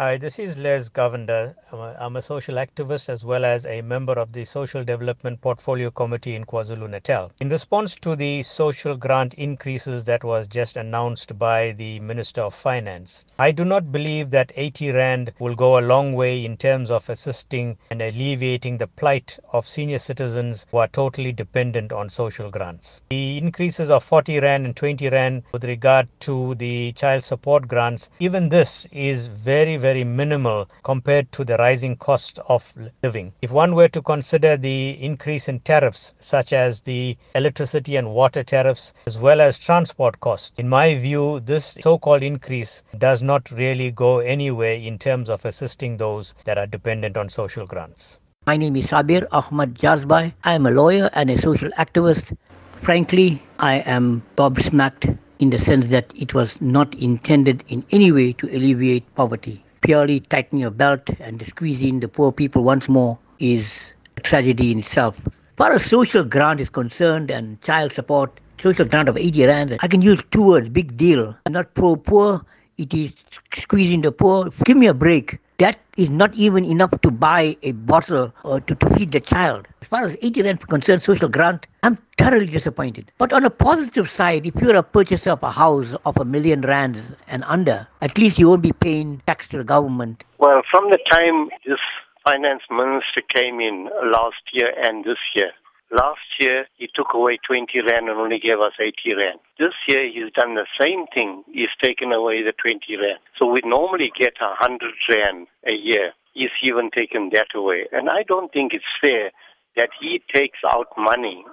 Hi, this is Les Govender. I'm a, social activist as well as a member of the Social Development Portfolio Committee in KwaZulu Natal. In response to the social grant increases that was just announced by the Minister of Finance, I do not believe that 80 Rand will go a long way in terms of assisting and alleviating the plight of senior citizens who are totally dependent on social grants. The increases of 40 Rand and 20 Rand with regard to the child support grants, even this is very, very very minimal compared to the rising cost of living. If one were to consider the increase in tariffs, such as the electricity and water tariffs, as well as transport costs, in my view, this so called increase does not really go anywhere in terms of assisting those that are dependent on social grants. My name is Sabir Ahmad Jazbhay. I am a lawyer and a social activist. Frankly, I am gobsmacked in the sense that it was not intended in any way to alleviate poverty purely tightening your belt and squeezing the poor people once more is a tragedy in itself. As far as social grant is concerned and child support, social grant of 80 rand, I can use two words, big deal. I'm not pro-poor, it is squeezing the poor. Give me a break that is not even enough to buy a bottle or to, to feed the child. As far as 80 rand concerns social grant, I'm thoroughly disappointed. But on a positive side, if you're a purchaser of a house of a million rands and under, at least you won't be paying tax to the government. Well, from the time this finance minister came in last year and this year, Last year, he took away 20 Rand and only gave us 80 Rand. This year, he's done the same thing. He's taken away the 20 Rand. So we normally get 100 Rand a year. He's even taken that away. And I don't think it's fair that he takes out money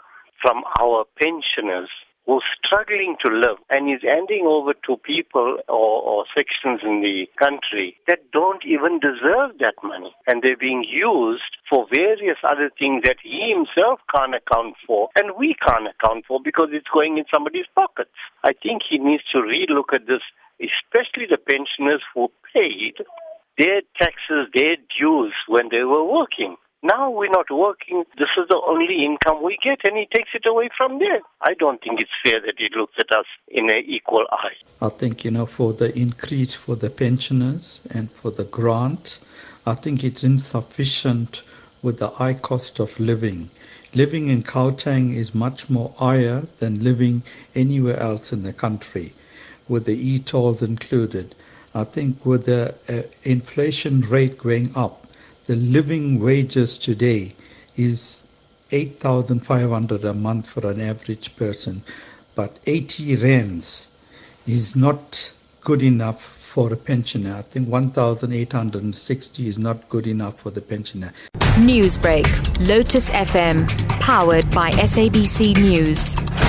from our pensioners who's struggling to live and is handing over to people or, or sections in the country that don't even deserve that money. And they're being used for various other things that he himself can't account for and we can't account for because it's going in somebody's pockets. I think he needs to relook at this, especially the pensioners who paid their taxes, their dues when they were working. Now we're not working. This is the only income we get, and he takes it away from there. I don't think it's fair that he looks at us in an equal eye. I think, you know, for the increase for the pensioners and for the grant, I think it's insufficient with the high cost of living. Living in Gauteng is much more higher than living anywhere else in the country, with the e-tolls included. I think with the uh, inflation rate going up, the living wages today is 8,500 a month for an average person, but 80 rands is not good enough for a pensioner. I think 1,860 is not good enough for the pensioner. Newsbreak, Lotus FM, powered by SABC News.